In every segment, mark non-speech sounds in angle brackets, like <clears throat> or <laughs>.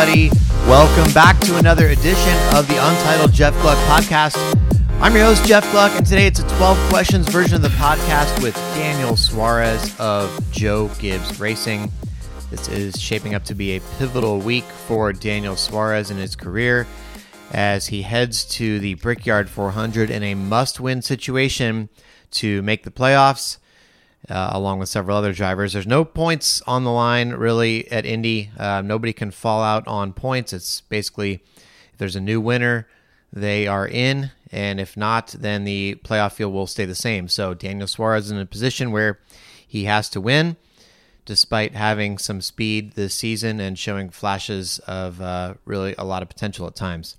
everybody. Welcome back to another edition of the Untitled Jeff Gluck podcast. I'm your host, Jeff Gluck, and today it's a 12 questions version of the podcast with Daniel Suarez of Joe Gibbs Racing. This is shaping up to be a pivotal week for Daniel Suarez in his career as he heads to the Brickyard 400 in a must win situation to make the playoffs uh, along with several other drivers. There's no points on the line really at Indy. Uh, nobody can fall out on points. It's basically if there's a new winner, they are in, and if not, then the playoff field will stay the same. So Daniel Suarez is in a position where he has to win, despite having some speed this season and showing flashes of uh, really a lot of potential at times.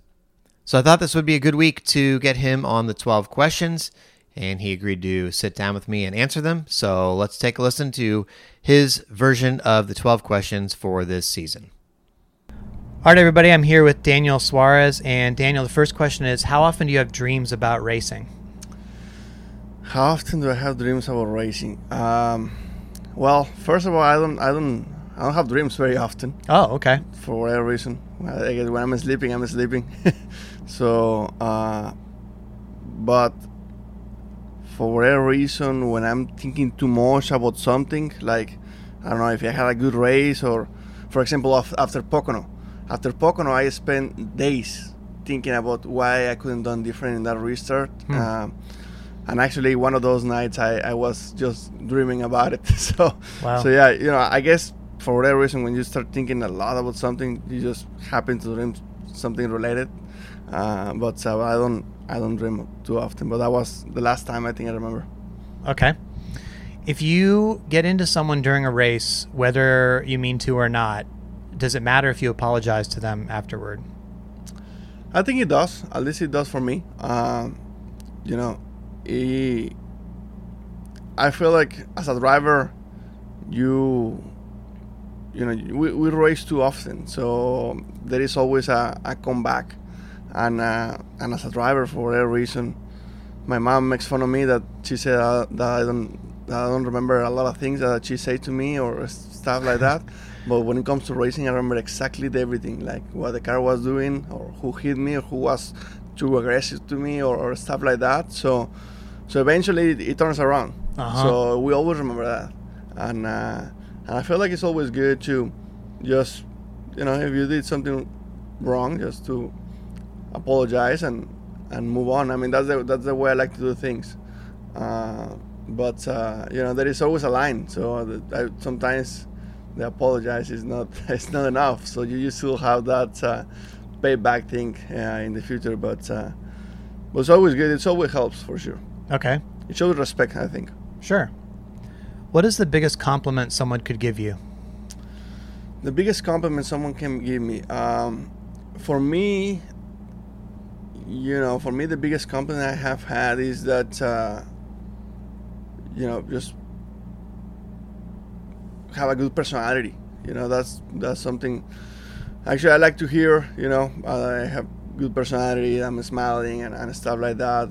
So I thought this would be a good week to get him on the 12 questions and he agreed to sit down with me and answer them. So let's take a listen to his version of the 12 questions for this season. All right, everybody, I'm here with Daniel Suarez. And Daniel, the first question is How often do you have dreams about racing? How often do I have dreams about racing? Um, well, first of all, I don't, I don't, I don't have dreams very often. Oh, okay. For whatever reason, I guess when I'm sleeping, I'm sleeping. <laughs> so, uh, but for whatever reason, when I'm thinking too much about something, like I don't know if I had a good race, or for example, after Pocono, after Pocono, I spent days thinking about why I couldn't done different in that restart. Hmm. Um, and actually, one of those nights, I, I was just dreaming about it. <laughs> so, wow. so yeah, you know, I guess for whatever reason, when you start thinking a lot about something, you just happen to dream something related. Uh, but so I don't I don't dream too often. But that was the last time I think I remember. Okay. If you get into someone during a race, whether you mean to or not, does it matter if you apologize to them afterward? I think it does. At least it does for me. Um, you know, it, I feel like as a driver, you you know we, we race too often, so there is always a, a comeback and uh, and as a driver for whatever reason, my mom makes fun of me that she said uh, that I don't that I don't remember a lot of things that she said to me or stuff like that. <laughs> but when it comes to racing, I remember exactly everything, like what the car was doing, or who hit me, or who was too aggressive to me, or, or stuff like that. So so eventually it, it turns around. Uh-huh. So we always remember that, and uh, and I feel like it's always good to just you know if you did something wrong, just to apologize and and move on. I mean, that's the that's the way I like to do things. Uh, but uh, you know, there is always a line. So I, sometimes the apologize is not <laughs> it's not enough. So you, you still have that uh, payback thing uh, in the future. But uh, but it's always good. It always helps for sure. Okay. It shows respect, I think. Sure. What is the biggest compliment someone could give you? The biggest compliment someone can give me. Um, for me, you know, for me, the biggest compliment I have had is that, uh, you know, just have a good personality. You know, that's that's something. Actually, I like to hear. You know, uh, I have good personality. I'm smiling and, and stuff like that.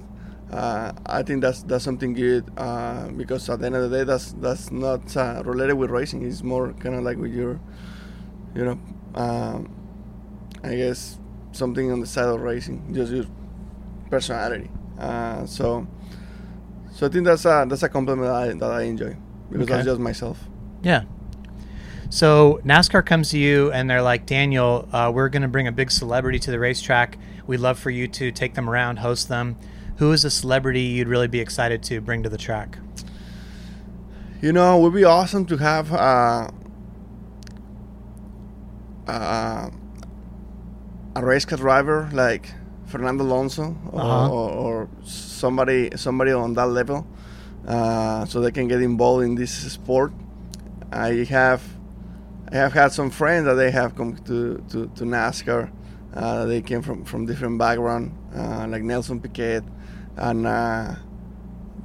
Uh, I think that's that's something good uh, because at the end of the day, that's that's not uh, related with racing. It's more kind of like with your, you know, um, I guess something on the side of racing, just your personality. Uh, so, so I think that's a that's a compliment that I, that I enjoy because okay. that's just myself. Yeah. So NASCAR comes to you and they're like, Daniel, uh, we're going to bring a big celebrity to the racetrack. We'd love for you to take them around, host them. Who is a celebrity you'd really be excited to bring to the track? You know, it would be awesome to have uh, uh, a race car driver like Fernando Alonso or, uh-huh. or, or, somebody somebody on that level, uh, so they can get involved in this sport. I have I have had some friends that they have come to to, to NASCAR. Uh, they came from from different background, uh, like Nelson Piquet, and uh,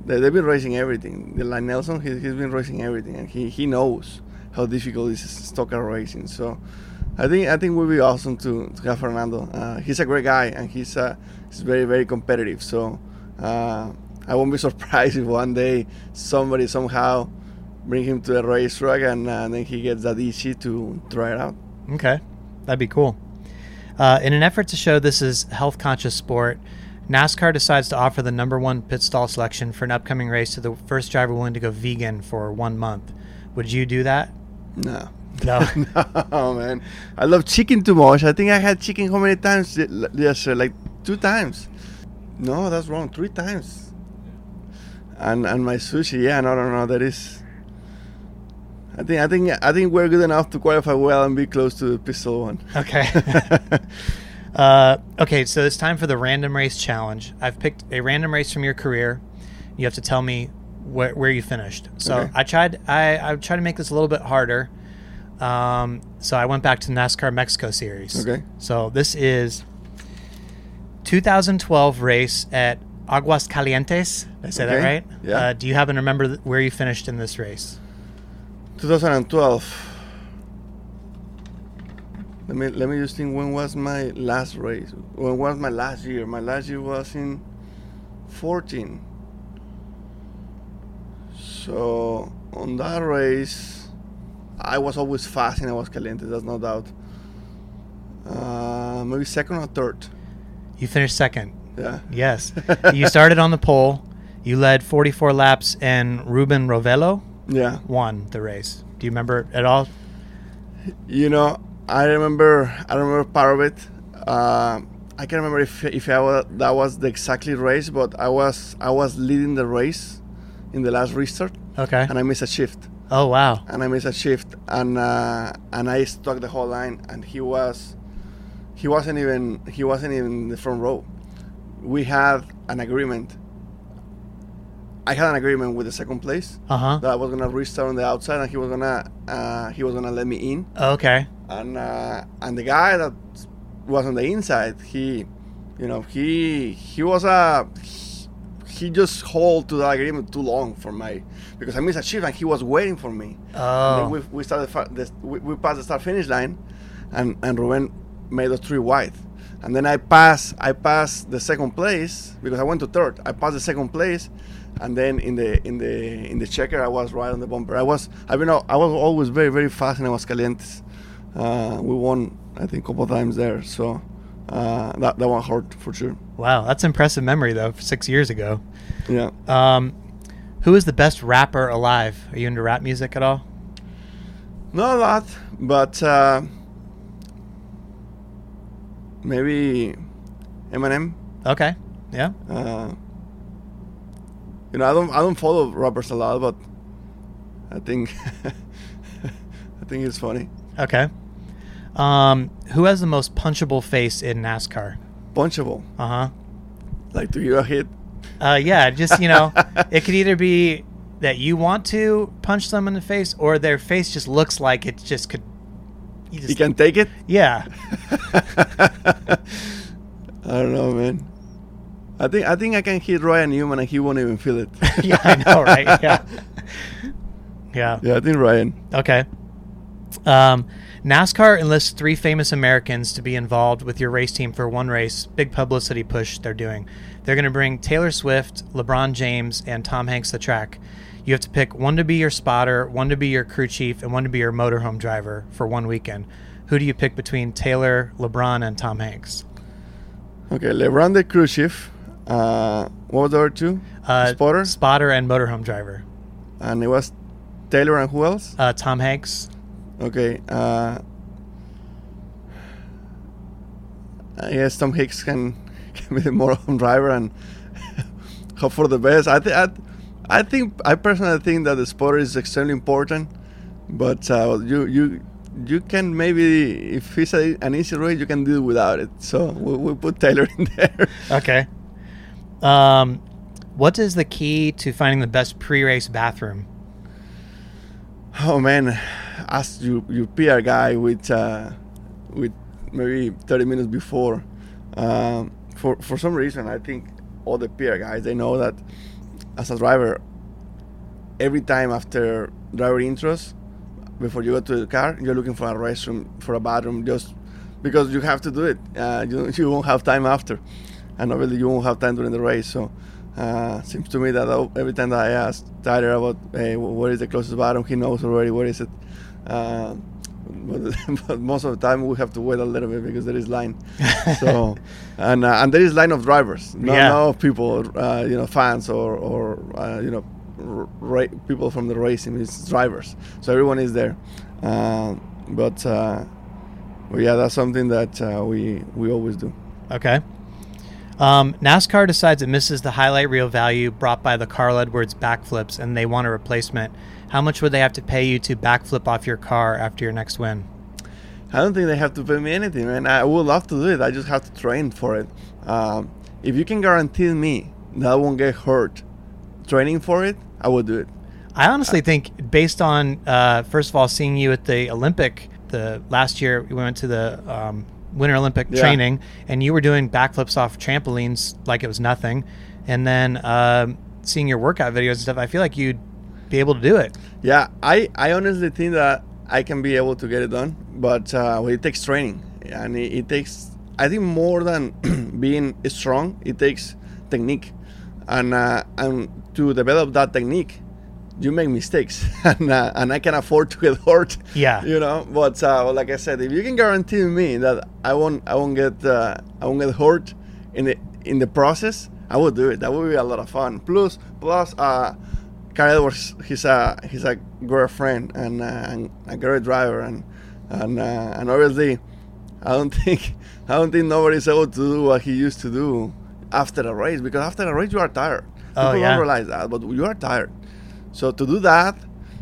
they, have been racing everything. Like Nelson, he, he's been racing everything, and he, he knows how difficult is stock car racing. So I think I think it would be awesome to, to have Fernando. Uh, he's a great guy and he's uh, he's very very competitive. So uh, I won't be <laughs> surprised if one day somebody somehow bring him to the racetrack and uh, then he gets that easy to try it out. Okay, That'd be cool. Uh, in an effort to show this is health conscious sport, NASCAR decides to offer the number one pit stall selection for an upcoming race to the first driver willing to go vegan for one month. Would you do that? No. No. <laughs> no, man. I love chicken too much. I think I had chicken how many times? Yes, sir, like two times. No, that's wrong. Three times. And and my sushi, yeah, no, no, no. That is. I think I think I think we're good enough to qualify well and be close to the pit stall one. Okay. <laughs> uh, okay, so it's time for the random race challenge. I've picked a random race from your career. You have to tell me where, where you finished. So Okay. I tried. I I tried to make this a little bit harder. Um, so I went back to NASCAR Mexico Series. Okay. So this is 2012 race at Aguascalientes. Did I say that right? Yeah. Uh, do you happen to remember th- where you finished in this race? 2012. Let me let me just think. When was my last race? When was my last year? My last year was in 14. So on that race, I was always fast and I was caliente. That's no doubt. Uh, maybe second or third. You finished second. Yeah. Yes. <laughs> you started on the pole. You led 44 laps, and Ruben Rovelo Yeah. won the race. Do you remember at all? You know, I remember. I remember part of it. Uh, I can't remember if if I was, that was the exactly race, but I was I was leading the race in the last restart, Okay. and I missed a shift, Oh wow. and I missed a shift, and uh, and I stuck the whole line, and he was he wasn't even he wasn't even in the front row. We had an agreement. I had an agreement with the second place Uh huh. that I was gonna restart on the outside, and he was gonna uh, he was gonna let me in Okay. and uh, and the guy that was on the inside, he, you know, he he was a he, just hold to that agreement too long for my because I missed a shift and he was waiting for me. Oh. we, we started this, we, we passed the start finish line, and and Ruben made us three wide, and then I passed I passed the second place because I went to third. I passed the second place. And then in the in the in the checker, I was right on the bumper. I was I mean I was always very very fast and I was calientes. Uh, we won I think a couple times there, so uh, that that one hurt for sure. Wow, that's impressive memory though. Six years ago. Yeah. Um, who is the best rapper alive? Are you into rap music at all? Not a lot, but uh, maybe Eminem. Okay. Yeah. Uh, you know, I don't I don't follow rappers a lot, but I think <laughs> I think it's funny. Okay. Um, who has the most punchable face in NASCAR? Punchable, Uh huh. like to give a hit. Uh, yeah, just you know, <laughs> it could either be that you want to punch them in the face, or their face just looks like it just could. You just, You can take it. yeah. <laughs> I don't know, man. I think I think I can hit Ryan Newman and he won't even feel it. <laughs> yeah, I know, right? Yeah. Yeah. Yeah, I think Ryan. Okay. Um, NASCAR enlists three famous Americans to be involved with your race team for one race. Big publicity push they're doing. They're going to bring Taylor Swift, LeBron James, and Tom Hanks to the track. You have to pick one to be your spotter, one to be your crew chief, and one to be your motorhome driver for one weekend. Who do you pick between Taylor, LeBron, and Tom Hanks? Okay, LeBron the crew chief. Uh, what was the other two? Uh, Spotter. spotter, and motorhome driver. and it was Taylor and who else? Uh, Tom Hanks. Okay. Uh, I guess Tom Hicks can, <laughs> can be the motorhome driver and <laughs> hope for the best. I, th- I, I think I personally think that the spotter is extremely important, but uh, you you you can maybe if it's a, an easy race you can do without it. So we we put Taylor in <laughs> there. Okay. Um, what is the key to finding the best pre-race bathroom? Oh man, ask your your PR guy with uh, with maybe 30 minutes before. Um, for for some reason, I think all the PR guys they know that as a driver, every time after driver intros, before you go to the car, you're looking for a restroom for a bathroom just because you have to do it. Uh, you <laughs> you won't have time after, and obviously you won't have time during the race. So. Uh, seems to me that uh, every time that I ask Tyler about hey, wh- where is the closest bathroom, he knows already where is it. Uh, but, <laughs> but most of the time we have to wait a little bit because there is line. <laughs> so, and uh, and there is line of drivers, no, Yeah. no people, uh, you know, fans or or uh, you know, ra- people from the racing. It's drivers, so everyone is there. Uh, but, uh, but yeah, that's something that uh, we we always do. Okay. Um, NASCAR decides it misses the highlight reel value brought by the Carl Edwards backflips and they want a replacement. How much would they have to pay you to backflip off your car after your next win? I don't think they have to pay me anything, man. I would love to do it. I just have to train for it. Um, if you can guarantee me that I won't get hurt training for it, I will do it. I honestly think, based on uh, first of all seeing you at the Olympic, the last year we went to the um, Winter Olympic Yeah. training, and you were doing backflips off trampolines like it was nothing, and then um, seeing your workout videos and stuff, I feel like you'd be able to do it. Yeah, I, I honestly think that I can be able to get it done, but uh, well, it takes training, and it, it takes I think more than <clears throat> being strong, it takes technique, and uh, and to develop that technique, you make mistakes, <laughs> and uh, and I can afford to get <laughs> hurt. Yeah. you know. But uh, like I said, if you can guarantee me that I won't I won't get uh, I won't get hurt in the in the process, I will do it. That would be a lot of fun. Plus plus uh. Carl Edwards, he's a he's a great friend and, uh, and a great driver, and and uh, and obviously, I don't <laughs> think I don't think nobody's able to do what he used to do after a race because after a race you are tired. Oh, People yeah. don't realize that, but you are tired. So to do that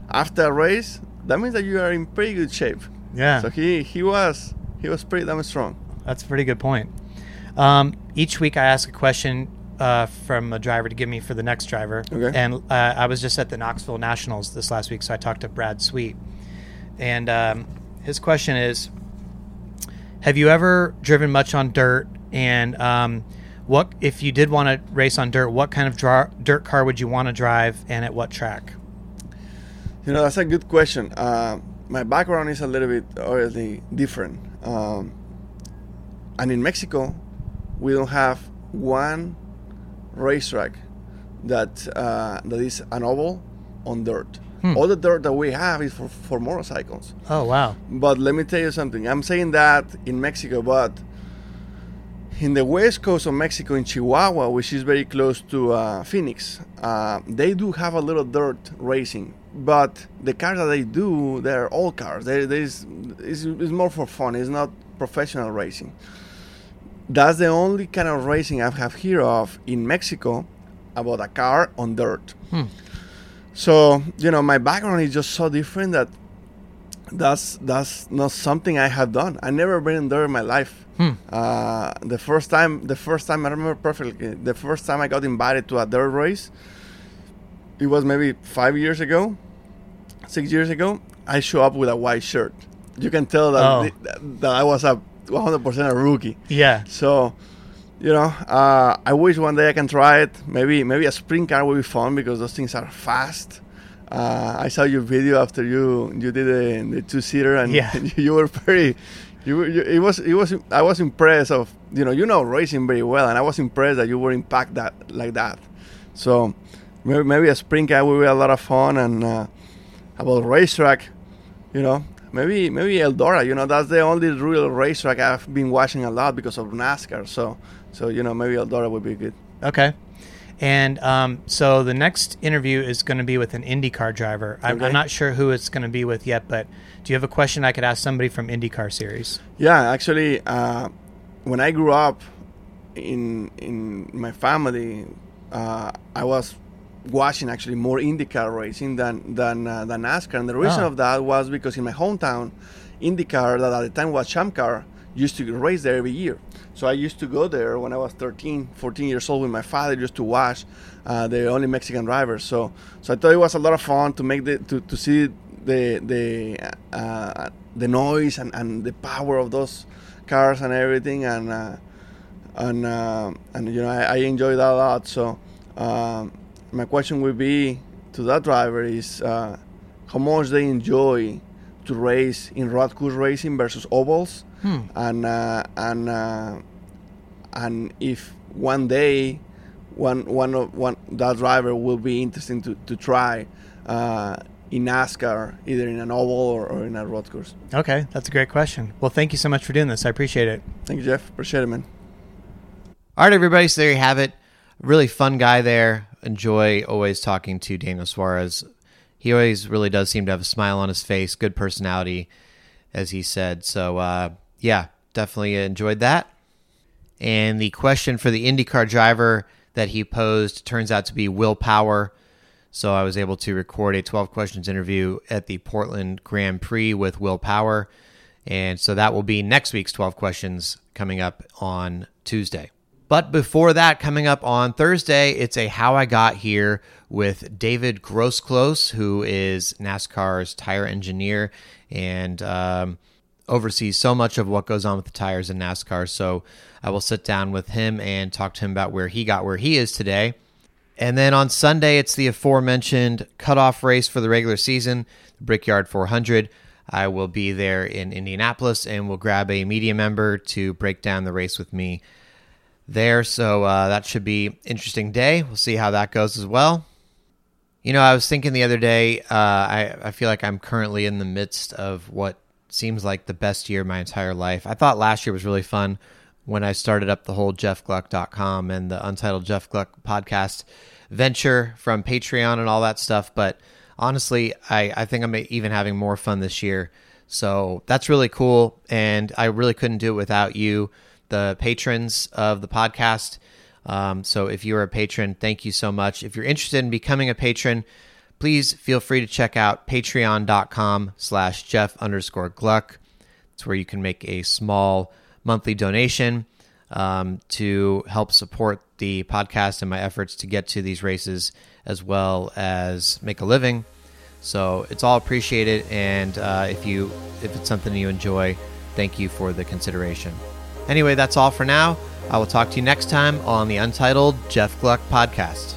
after a race, that means that you are in pretty good shape. Yeah. So he he was he was pretty damn strong. That's a pretty good point. Um, each week I ask a question uh, from a driver to give me for the next driver. Okay. And uh, I was just at the Knoxville Nationals this last week, so I talked to Brad Sweet. And um, his question is Have you ever driven much on dirt? And um, what if you did want to race on dirt, what kind of dra- dirt car would you want to drive and at what track? You know, that's a good question. Uh, my background is a little bit obviously different. Um, and in Mexico, we don't have one racetrack that uh, that is an oval on dirt. Hmm. All the dirt that we have is for, for motorcycles. Oh, wow. But let me tell you something. I'm saying that in Mexico, but in the west coast of Mexico, in Chihuahua, which is very close to uh, Phoenix, uh, they do have a little dirt racing. But the cars that they do, they're old cars. They, there's, it's, it's more for fun. It's not professional racing. That's the only kind of racing I have heard of in Mexico about a car on dirt. Hmm. So you know, my background is just so different that that's that's not something I have done. I never been there in my life. Hmm. Uh, the first time, the first time I remember perfectly. The first time I got invited to a dirt race, it was maybe five years ago, six years ago. I show up with a white shirt. You can tell that Oh. that, that I was a 100% a rookie. Yeah. So, you know, uh, I wish one day I can try it. Maybe maybe a sprint car would be fun because those things are fast. Uh, I saw your video after you you did the, the two seater and Yeah. <laughs> you were very. You, you, it was it was I was impressed of you know you know racing very well and I was impressed that you were impact that like that, so maybe, maybe a sprint car will be a lot of fun and uh, about racetrack, you know maybe maybe Eldora. You know, that's the only real racetrack I've been watching a lot because of NASCAR. So, so you know, maybe Eldora would be good. Okay. And um, so the next interview is going to be with an IndyCar driver. I'm, Okay. I'm not sure who it's going to be with yet, but do you have a question I could ask somebody from IndyCar series? Yeah, actually, uh, when I grew up in in my family, uh, I was watching actually more IndyCar racing than than uh, than NASCAR, and the reason Ah. of that was because in my hometown, IndyCar that at the time was Champ Car used to race there every year. So I used to go there when I was 13, 14 years old with my father just to watch uh, the only Mexican drivers. So so I thought it was a lot of fun to make the to, to see the the uh, the noise and, and the power of those cars and everything and uh, and uh, and you know I, I enjoy that a lot. So um, my question would be to that driver is uh, how much they enjoy to race in road course racing versus ovals, Hmm. and uh, and uh, and if one day one one of one that driver will be interesting to, to try uh, in NASCAR, either in an oval or, or in a road course. Okay, that's a great question. Well, thank you so much for doing this. I appreciate it. Thank you, Jeff. Appreciate it, man. All right, everybody. So there you have it. Really fun guy there. Enjoy always talking to Daniel Suarez. He always really does seem to have a smile on his face, good personality, as he said. So, uh, yeah, definitely enjoyed that. And the question for the IndyCar driver that he posed turns out to be Will Power. So I was able to record a 12 questions interview at the Portland Grand Prix with Will Power. And so that will be next week's 12 questions coming up on Tuesday. But before that, coming up on Thursday, it's a How I Got Here with David Grosclose, who is NASCAR's tire engineer and um, oversees so much of what goes on with the tires in NASCAR. So I will sit down with him and talk to him about where he got where he is today. And then on Sunday, it's the aforementioned cutoff race for the regular season, the Brickyard 400. I will be there in Indianapolis and will grab a media member to break down the race with me there. So uh, that should be interesting day. We'll see how that goes as well. You know, I was thinking the other day. Uh, I I feel like I'm currently in the midst of what seems like the best year of my entire life. I thought last year was really fun when I started up the whole JeffGluck.com and the Untitled Jeff Gluck podcast venture from Patreon and all that stuff. But honestly, I, I think I'm even having more fun this year. So that's really cool. And I really couldn't do it without you the patrons of the podcast. Um, so if you're a patron, thank you so much. If you're interested in becoming a patron, please feel free to check out patreon.com slash Jeff underscore Gluck. It's where you can make a small monthly donation um, to help support the podcast and my efforts to get to these races as well as make a living. So it's all appreciated, and uh, if you if it's something you enjoy, thank you for the consideration. Anyway, that's all for now. I will talk to you next time on the Untitled Jeff Gluck podcast.